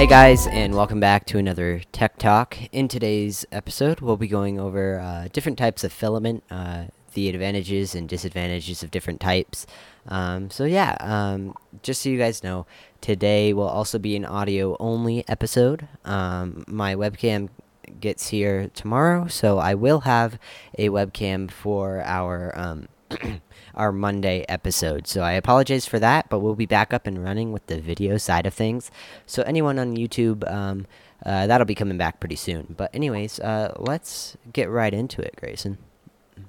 Hey guys, and welcome back to another Tech Talk. In today's episode, we'll be going over uh, different types of filament, uh, the advantages and disadvantages of different types. Um, so, yeah, um, just so you guys know, today will also be an audio only episode. Um, my webcam gets here tomorrow, so I will have a webcam for our. Our Monday episode. So I apologize for that, but we'll be back up and running with the video side of things. So anyone on YouTube, um, uh, that'll be coming back pretty soon. But anyways, uh, let's get right into it, Grayson.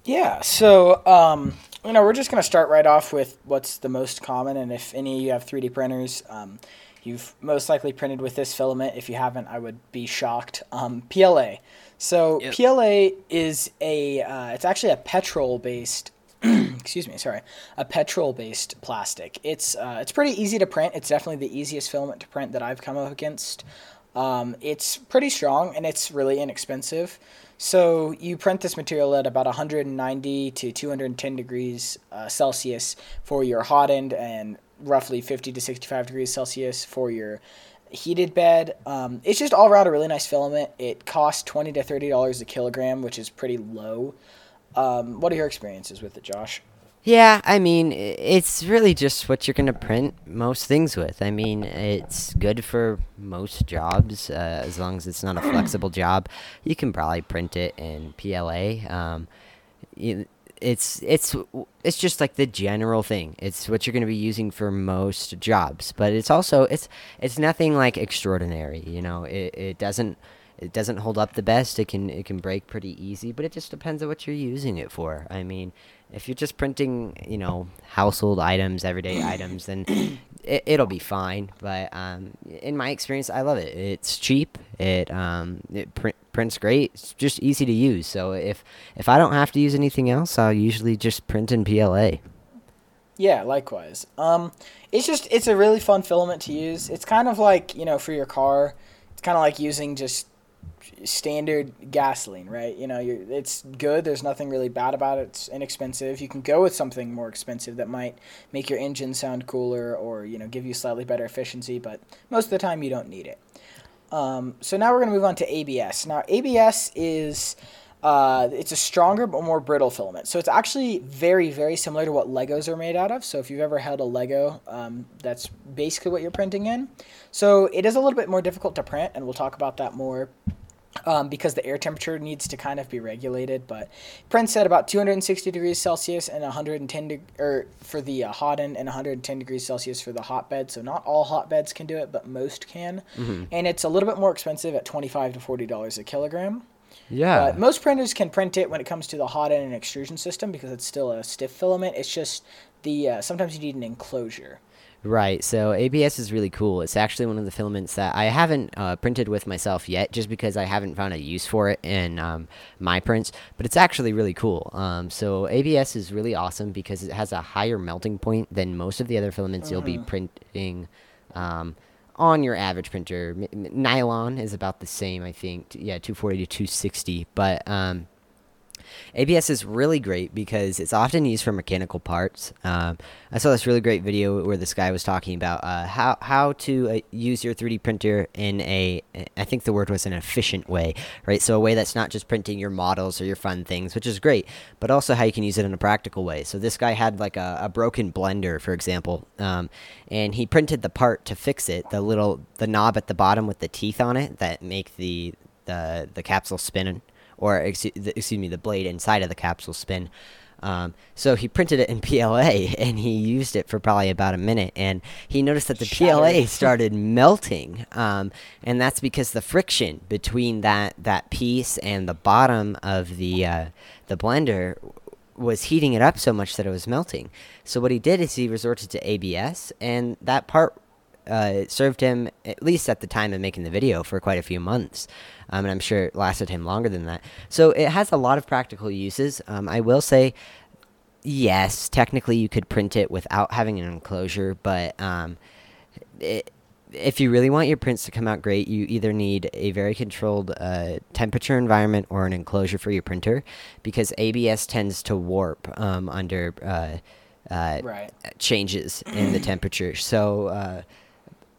Yeah, so um, you know we're just gonna start right off with what's the most common, and if any of you have 3D printers, um, you've most likely printed with this filament. If you haven't, I would be shocked. Um, PLA. So Yep. PLA is a uh, it's actually a petrol based excuse me, sorry, a petrol-based plastic. It's uh, it's pretty easy to print. It's definitely the easiest filament to print that I've come up against. Um, it's pretty strong and it's really inexpensive. So you print this material at about 190 to 210 degrees uh, Celsius for your hot end and roughly 50 to 65 degrees Celsius for your heated bed. Um, it's just all around a really nice filament. It costs 20 to 30 dollars a kilogram, which is pretty low. Um, what are your experiences with it, Josh? Yeah, I mean, it's really just what you're gonna print most things with. I mean, it's good for most jobs uh, as long as it's not a flexible job. You can probably print it in PLA. Um, it's it's it's just like the general thing. It's what you're gonna be using for most jobs, but it's also it's it's nothing like extraordinary. You know, it it doesn't it doesn't hold up the best. It can it can break pretty easy, but it just depends on what you're using it for. I mean, if you're just printing, you know, household items, everyday items, then it, it'll be fine. But um, in my experience, I love it. It's cheap. It um, it print, prints great. It's just easy to use. So if if I don't have to use anything else, I'll usually just print in PLA. Yeah, likewise. Um, it's just it's a really fun filament to use. It's kind of like you know for your car, it's kind of like using just standard gasoline, right? You know, it's good. There's nothing really bad about it. It's inexpensive. You can go with something more expensive that might make your engine sound cooler or you know give you slightly better efficiency, but most of the time you don't need it. Um, so now we're going to move on to ABS. Now ABS is uh, it's a stronger but more brittle filament. So it's actually very very similar to what Legos are made out of. So if you've ever held a Lego, um, that's basically what you're printing in. So it is a little bit more difficult to print, and we'll talk about that more um, because the air temperature needs to kind of be regulated. But prints at about 260 degrees Celsius and 110 de- or for the uh, hot end and 110 degrees Celsius for the hotbed. So not all hotbeds can do it, but most can. And it's a little bit more expensive at 25 to 40 dollars a kilogram. Yeah. But most printers can print it when it comes to the hot end and extrusion system because it's still a stiff filament. It's just the uh, sometimes you need an enclosure. Right. So ABS is really cool. It's actually one of the filaments that I haven't uh, printed with myself yet, just because I haven't found a use for it in um, my prints. But it's actually really cool. Um, so ABS is really awesome because it has a higher melting point than most of the other filaments you'll be printing. Um, on your average printer, nylon is about the same, I think. Yeah, 240 to 260. But um, ABS is really great because it's often used for mechanical parts. Um, I saw this really great video where this guy was talking about uh, how how to uh, use your 3D printer in a I think the word was an efficient way, right? So a way that's not just printing your models or your fun things, which is great, but also how you can use it in a practical way. So this guy had like a, a broken blender, for example, um, and he printed the part to fix it, the little the knob at the bottom with the teeth on it that make the the the capsule spin or excuse, excuse me, the blade inside of the capsule spin. Um, so he printed it in PLA and he used it for probably about a minute, and he noticed that the PLA started melting, um, and that's because the friction between that that piece and the bottom of the uh, the blender was heating it up so much that it was melting. So what he did is he resorted to ABS, and that part uh, it served him at least at the time of making the video for quite a few months, um, and I'm sure it lasted him longer than that. So it has a lot of practical uses. Um, I will say, yes, technically you could print it without having an enclosure, but um, it, if you really want your prints to come out great, you either need a very controlled uh, temperature environment or an enclosure for your printer, because ABS tends to warp um, under uh, uh, Right. changes in the temperature. So,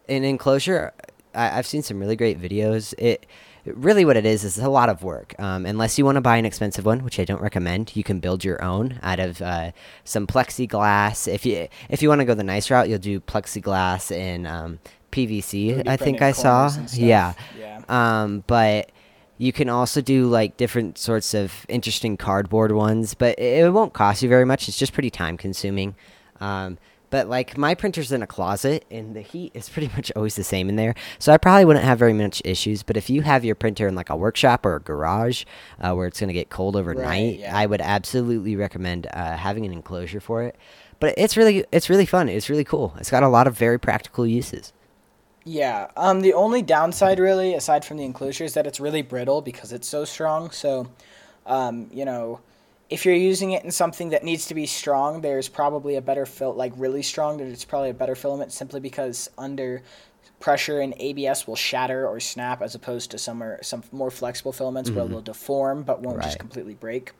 an enclosure I, I've seen some really great videos. It really what it is is a lot of work. Um, unless you want to buy an expensive one, which I don't recommend, you can build your own out of uh, some plexiglass. If you if you want to go the nice route, you'll do plexiglass and um, PVC. I think I saw. Yeah. Yeah. Um, but you can also do like different sorts of interesting cardboard ones, but it, it won't cost you very much. It's just pretty time consuming. Um, but like my printer's in a closet and the heat is pretty much always the same in there. So I probably wouldn't have very much issues. But if you have your printer in like a workshop or a garage uh, where it's going to get cold overnight, Right, yeah. I would absolutely recommend uh, having an enclosure for it. But it's really it's really fun. It's really cool. It's got a lot of very practical uses. Yeah. Um, the only downside, really, aside from the enclosure, is that it's really brittle because it's so strong. So, um, you know, if you're using it in something that needs to be strong, there's probably a better fil like really strong. There's probably a better filament simply because under pressure and ABS will shatter or snap as opposed to some some more flexible filaments where they'll deform but won't just completely break.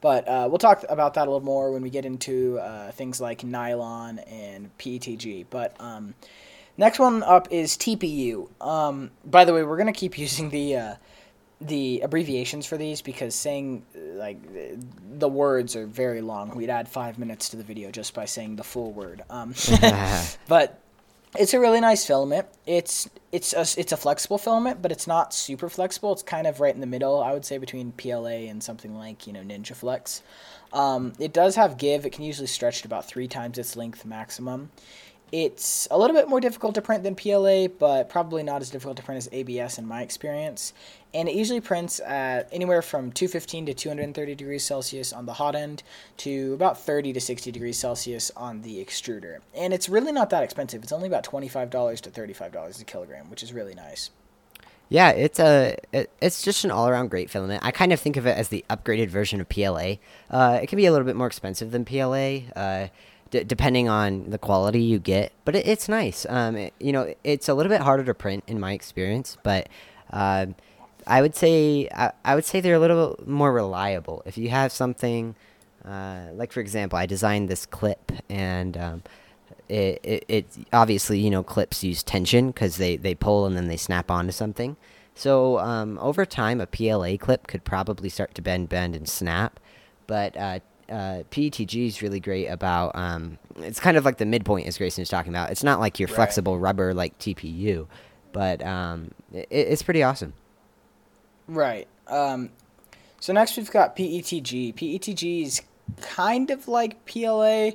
But uh, we'll talk about that a little more when we get into uh, things like nylon and PETG. But um, next one up is TPU. Um, by the way, we're gonna keep using the uh, the abbreviations for these because saying like the- the words are very long. We'd add five minutes to the video just by saying the full word. Um, but it's a really nice filament. It's it's a, it's a flexible filament, but it's not super flexible. It's kind of right in the middle, I would say, between PLA and something like you know Ninja Flex. Um, it does have give. It can usually stretch to about three times its length maximum. It's a little bit more difficult to print than PLA, but probably not as difficult to print as ABS in my experience. And it usually prints anywhere from 215 to 230 degrees Celsius on the hot end to about 30 to 60 degrees Celsius on the extruder. And it's really not that expensive. It's only about $25 to $35 a kilogram, which is really nice. Yeah, it's a it, it's just an all around great filament. I kind of think of it as the upgraded version of PLA. Uh, it can be a little bit more expensive than PLA, uh, d- depending on the quality you get, but it, it's nice. Um, it- you know, it's a little bit harder to print in my experience, but um I would say I, I would say they're a little more reliable. If you have something uh, like, for example, I designed this clip and. Um, it, it, it obviously you know clips use tension because they, they pull and then they snap onto something so um, over time a pla clip could probably start to bend bend and snap but uh, uh, PETG is really great about um, it's kind of like the midpoint as Grayson was talking about it's not like your Right. flexible rubber like TPU but um, it, it's pretty awesome Right. Um, so next we've got PETG. PETG is kind of like PLA,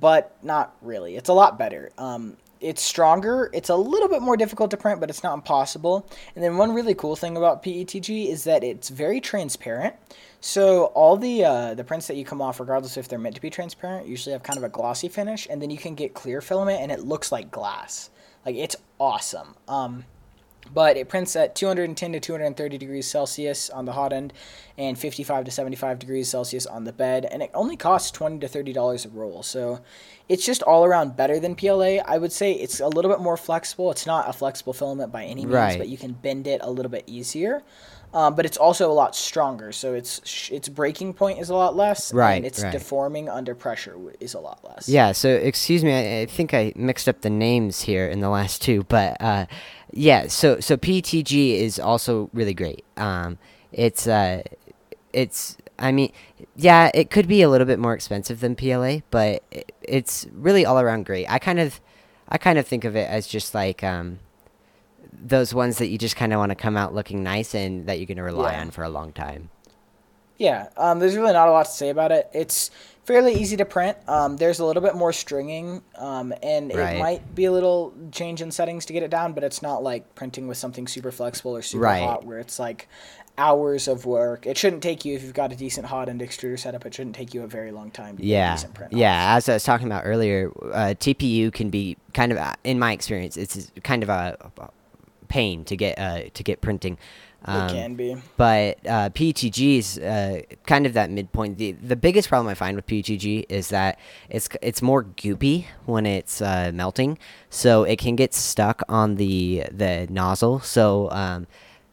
but not really. It's a lot better. Um, it's stronger. It's a little bit more difficult to print, but it's not impossible. And then one really cool thing about PETG is that it's very transparent. So all the uh, the prints that you come off, regardless if they're meant to be transparent, usually have kind of a glossy finish, and then you can get clear filament, and it looks like glass. Like it's awesome. Um, but it prints at 210 to 230 degrees Celsius on the hot end and 55 to 75 degrees Celsius on the bed and it only costs 20 to 30 dollars a roll so it's just all around better than PLA I would say it's a little bit more flexible it's not a flexible filament by any means Right. but you can bend it a little bit easier um, but it's also a lot stronger so its sh- its breaking point is a lot less Right, and its right. deforming under pressure w- is a lot less Yeah, so excuse me, I, I think I mixed up the names here in the last two, but uh, yeah, so so PTG is also really great. Um, it's uh, it's I mean, yeah, it could be a little bit more expensive than PLA, but it, it's really all around great. I kind of I kind of think of it as just like um, those ones that you just kind of want to come out looking nice and that you're going to rely Yeah. on for a long time. Yeah, um, there's really not a lot to say about it. It's fairly easy to print. Um, there's a little bit more stringing, um, and Right. it might be a little change in settings to get it down, but it's not like printing with something super flexible or super Right. hot where it's like hours of work. It shouldn't take you if you've got a decent hot end extruder setup. It shouldn't take you a very long time to get a Yeah, decent print. yeah. As I was talking about earlier, uh, TPU can be kind of, uh, in my experience, it's kind of a pain to get uh, to get printing. Um, it can be. But uh, PETG is uh, kind of that midpoint. The the biggest problem I find with PETG is that it's it's more goopy when it's uh, melting, so it can get stuck on the the nozzle. So um,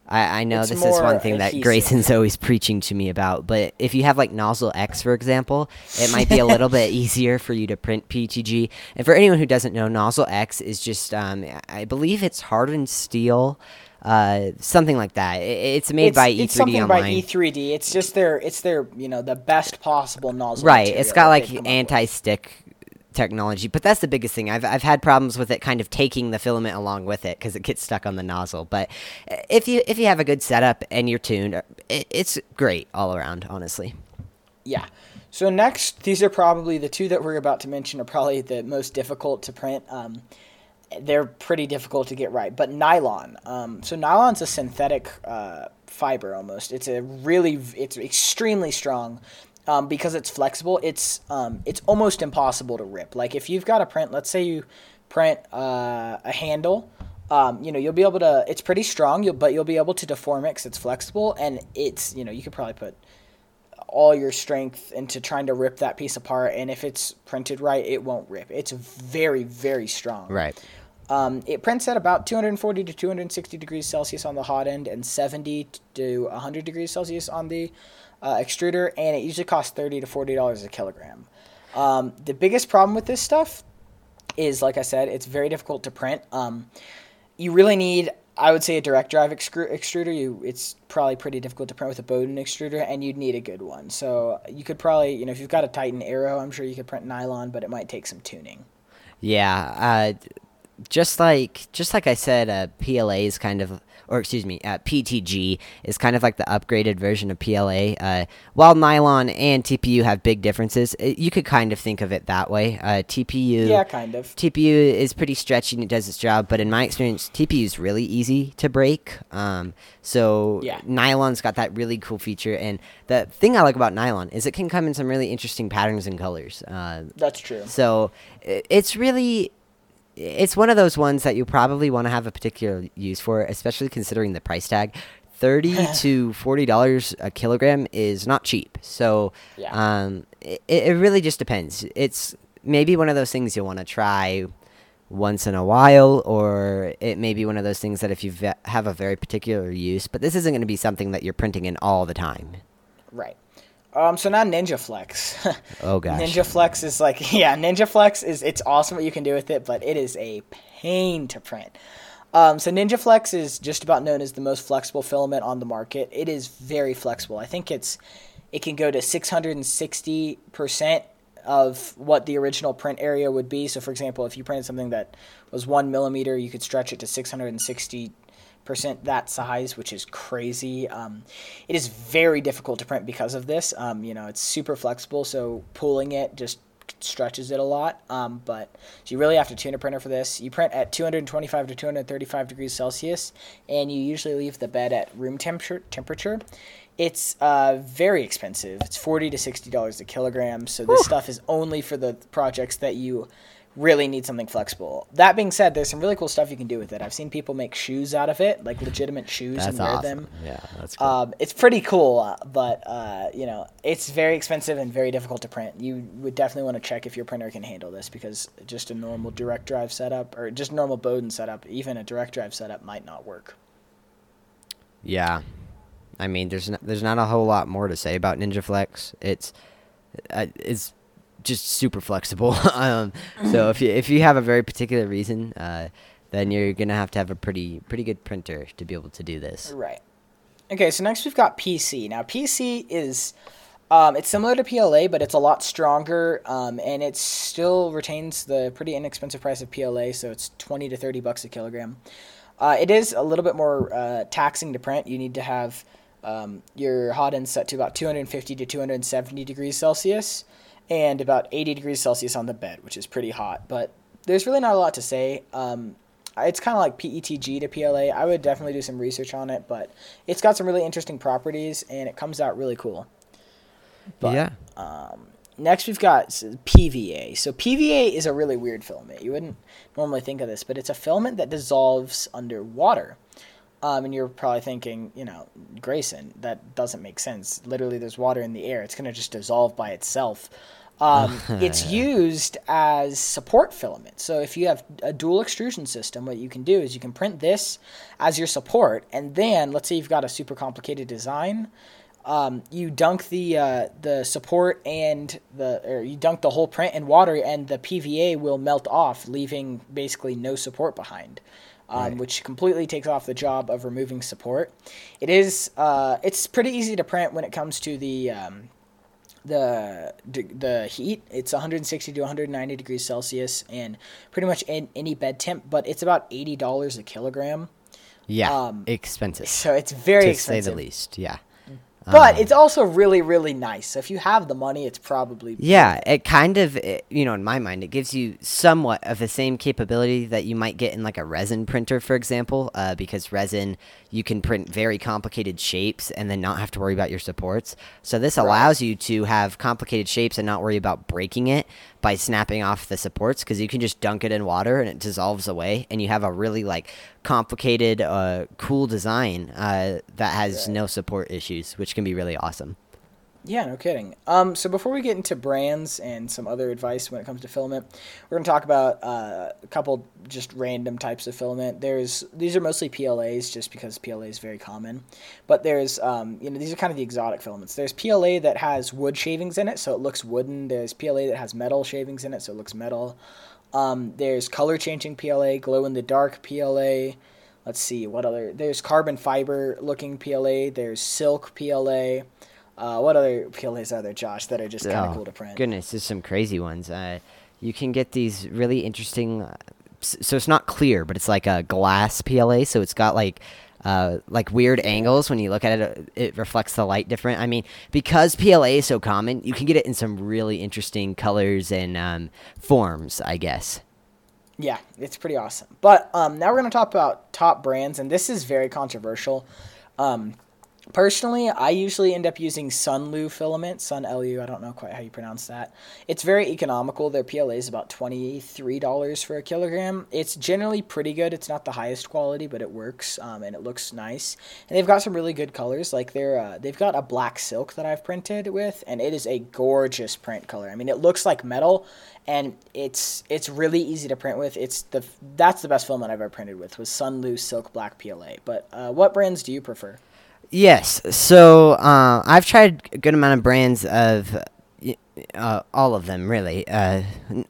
I, I know It's this is one thing that. Grayson's always preaching to me about, but if you have like Nozzle X, for example, it might be a little bit easier for you to print PTG. And for anyone who doesn't know, Nozzle X is just, um, I believe it's hardened steel, uh, something like that. It, it's made it's, by E3D it's something Online. by E3D. It's just their it's their you know the best possible nozzle. right It's got like they've come up with. anti-stick technology but that's the biggest thing I've, I've had problems with it kind of taking the filament along with it because it gets stuck on the nozzle but uh, if you if you have a good setup and you're tuned it, it's great all around honestly Yeah. So next, these are probably the two that we're about to mention are probably the most difficult to print. Um, they're pretty difficult to get right. But nylon. Um, so nylon's a synthetic uh, fiber almost. It's a really it's extremely strong. Um, because it's flexible, it's um, it's almost impossible to rip. Like if you've got a print, let's say you print uh, a handle, um, you know you'll be able to. It's pretty strong, you'll, but you'll be able to deform it because it's flexible, and it's you know you could probably put all your strength into trying to rip that piece apart. And if it's printed right, it won't rip. It's very very strong. right Um, it prints at about 240 to 260 degrees Celsius on the hot end and 70 to 100 degrees Celsius on the uh, extruder, and it usually costs 30 to 40 dollars a kilogram. Um, the biggest problem with this stuff is, like I said, it's very difficult to print. Um, you really need, I would say, a direct drive excru- extruder. You, it's probably pretty difficult to print with a Bowden extruder, and you'd need a good one. So you could probably, you know, if you've got a Titan Aero, I'm sure you could print nylon, but it might take some tuning. yeah uh, just like just like i said uh, pla is kind of or excuse me uh, ptg is kind of like the upgraded version of pla uh, while nylon and tpu have big differences it, you could kind of think of it that way uh, tpu Yeah, kind of. TPU is pretty stretchy and it does its job, but in my experience, TPU is really easy to break. Um, so Yeah. nylon's got that really cool feature, and the thing I like about nylon is it can come in some really interesting patterns and colors. Uh, That's true. so i- it's really it's one of those ones that you probably want to have a particular use for, especially considering the price tag. Thirty to forty dollars a kilogram is not cheap. So Yeah. um, it, it really just depends. It's maybe one of those things you'll want to try once in a while, or it may be one of those things that if you ve- have a very particular use, but this isn't going to be something that you're printing in all the time. Right. Um, so now Ninja Flex. Oh gosh. Ninja Flex is like yeah, Ninja Flex is it's awesome what you can do with it, but it is a pain to print. Um, so Ninja Flex is just about known as the most flexible filament on the market. It is very flexible. I think it's it can go to 660 percent of what the original print area would be. So for example, if you printed something that was one millimeter, you could stretch it to 660 percent that size, which is crazy. Um, it is very difficult to print because of this. Um, you know, it's super flexible, so pulling it just stretches it a lot. Um, but so you really have to tune a printer for this. You print at 225 to 235 degrees Celsius, and you usually leave the bed at room temperature. Temperature. It's uh, very expensive. It's forty to sixty dollars a kilogram. So this stuff is only for the projects that you really need something flexible. That being said, there's some really cool stuff you can do with it. I've seen people make shoes out of it, like legitimate shoes, That's and wear awesome. them. Yeah, that's cool. Um, it's pretty cool, uh, but uh, you know, it's very expensive and very difficult to print. You would definitely want to check if your printer can handle this because just a normal direct drive setup or just normal Bowden setup, even a direct drive setup might not work. Yeah, I mean, there's not, there's not a whole lot more to say about Ninja Flex. It's uh, it's just super flexible. um, so if you if you have a very particular reason, uh, then you're gonna have to have a pretty pretty good printer to be able to do this. Right. Okay, so next we've got PC. Now PC is um, it's similar to PLA, but it's a lot stronger, um, and it still retains the pretty inexpensive price of PLA. So it's twenty to thirty bucks a kilogram. Uh, it is a little bit more uh, taxing to print. You need to have um, your hot end set to about 250 to 270 degrees Celsius, and about 80 degrees Celsius on the bed, which is pretty hot. But there's really not a lot to say. Um, it's kind of like PETG to PLA. I would definitely do some research on it, but it's got some really interesting properties and it comes out really cool. But, yeah. Next, we've got PVA. So PVA is a really weird filament. You wouldn't normally think of this, but it's a filament that dissolves underwater. Um, and you're probably thinking, you know, Grayson, that doesn't make sense. Literally, there's water in the air. It's going to just dissolve by itself. Um, it's used as support filament. So if you have a dual extrusion system, what you can do is you can print this as your support, and then let's say you've got a super complicated design. Um, you dunk the uh, the support and the or you dunk the whole print in water, and the PVA will melt off, leaving basically no support behind. Um, right. which completely takes off the job of removing support. It is uh, it's pretty easy to print when it comes to the um, the the heat. It's 160 to 190 degrees Celsius and pretty much in any bed temp, but it's about eighty dollars a kilogram. Yeah, um, expensive. So it's very to expensive, say the least. Yeah. But um, it's also really, really nice. So if you have the money, it's probably yeah. It kind of, it, you know, in my mind, it gives you somewhat of the same capability that you might get in like a resin printer, for example, uh, because resin you can print very complicated shapes and then not have to worry about your supports. So this allows you to have complicated shapes and not worry about breaking it by snapping off the supports because you can just dunk it in water and it dissolves away and you have a really like complicated uh, cool design uh, that has right. no support issues which can be really awesome yeah, no kidding. Um, so before we get into brands and some other advice when it comes to filament, we're gonna talk about uh, a couple just random types of filament. There's these are mostly PLAs just because PLA is very common, but there's um, you know these are kind of the exotic filaments. There's PLA that has wood shavings in it, so it looks wooden. There's PLA that has metal shavings in it, so it looks metal. Um, there's color changing PLA, glow in the dark PLA. Let's see what other. There's carbon fiber looking PLA. There's silk PLA. Uh, what other PLAs are there, Josh, that are just kind of oh, cool to print? Goodness, there's some crazy ones. Uh, you can get these really interesting. Uh, so it's not clear, but it's like a glass PLA. So it's got like uh, like weird angles when you look at it. Uh, it reflects the light different. I mean, because PLA is so common, you can get it in some really interesting colors and um, forms. I guess. Yeah, it's pretty awesome. But um, now we're going to talk about top brands, and this is very controversial. Um, Personally, I usually end up using Sunlu filament, Sun LU, I don't know quite how you pronounce that. It's very economical. Their PLA is about $23 for a kilogram. It's generally pretty good. It's not the highest quality, but it works um, and it looks nice. And they've got some really good colors. Like they're uh, they've got a black silk that I've printed with, and it is a gorgeous print color. I mean, it looks like metal, and it's it's really easy to print with. It's the that's the best filament I've ever printed with was Sunlu Silk Black PLA. But uh, what brands do you prefer? Yes. So uh, I've tried a good amount of brands of uh, all of them, really. Uh,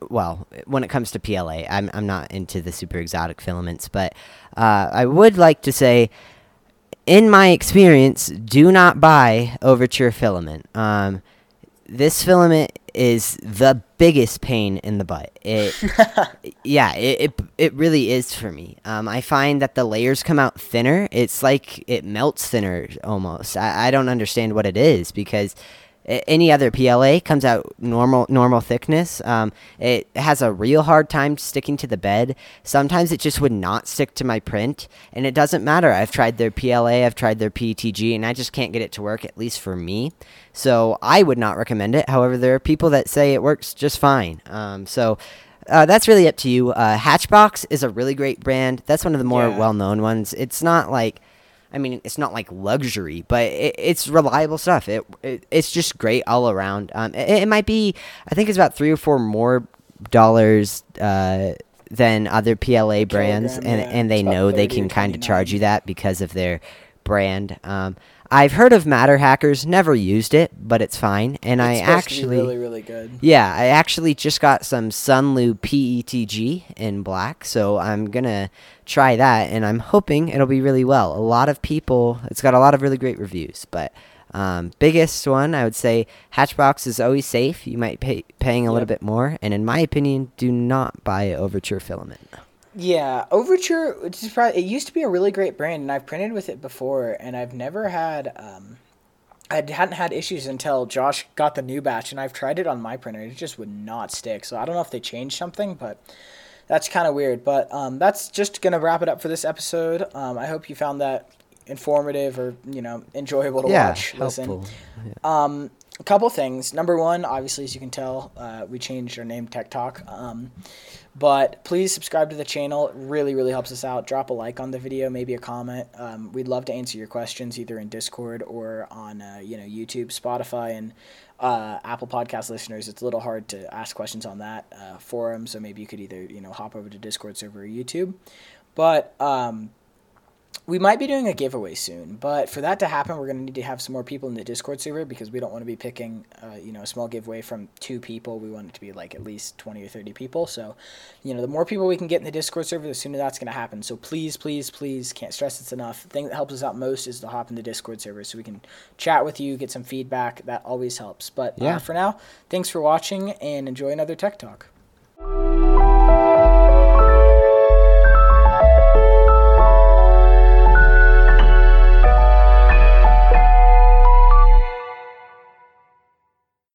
well, when it comes to PLA, I'm I'm not into the super exotic filaments, but uh, I would like to say, in my experience, do not buy Overture filament. Um, this filament is the biggest pain in the butt. It, yeah, it, it, it really is for me. Um, I find that the layers come out thinner. It's like it melts thinner almost. I, I don't understand what it is because any other PLA comes out normal normal thickness. Um, it has a real hard time sticking to the bed. Sometimes it just would not stick to my print, and it doesn't matter. I've tried their PLA, I've tried their PETG, and I just can't get it to work. At least for me. So I would not recommend it. However, there are people that say it works just fine. Um, so. Uh, that's really up to you. Uh, Hatchbox is a really great brand. That's one of the more yeah. well-known ones. It's not like I mean, it's not like luxury, but it, it's reliable stuff. It, it, it's just great all around. Um, it, it, might be, I think it's about three or four more dollars uh, than other PLA brands, and yeah. and they know they can kind of charge you that because of their brand. Um, I've heard of Matter Hackers, never used it, but it's fine. And it's I actually really really good. Yeah, I actually just got some Sunlu PETG in black, so I'm gonna try that, and I'm hoping it'll be really well. A lot of people, it's got a lot of really great reviews, but. Um, biggest one, I would say, Hatchbox is always safe. You might pay paying a yep. little bit more, and in my opinion, do not buy Overture filament. Yeah, Overture. It used to be a really great brand, and I've printed with it before, and I've never had. Um, I hadn't had issues until Josh got the new batch, and I've tried it on my printer. It just would not stick. So I don't know if they changed something, but that's kind of weird. But um, that's just gonna wrap it up for this episode. Um, I hope you found that informative or you know enjoyable to yeah, watch, helpful. listen. Yeah. Um, a couple things. Number one, obviously, as you can tell, uh, we changed our name Tech Talk. Um, but please subscribe to the channel. It really, really helps us out. Drop a like on the video, maybe a comment. Um, we'd love to answer your questions either in Discord or on uh, you know YouTube, Spotify, and uh, Apple Podcast listeners. It's a little hard to ask questions on that uh, forum, so maybe you could either you know hop over to Discord server or YouTube. But um, we might be doing a giveaway soon, but for that to happen, we're going to need to have some more people in the Discord server because we don't want to be picking, uh, you know, a small giveaway from two people. We want it to be like at least twenty or thirty people. So, you know, the more people we can get in the Discord server, the sooner that's going to happen. So please, please, please, can't stress this enough. The thing that helps us out most is to hop in the Discord server so we can chat with you, get some feedback. That always helps. But uh, Yeah. for now, thanks for watching and enjoy another Tech Talk.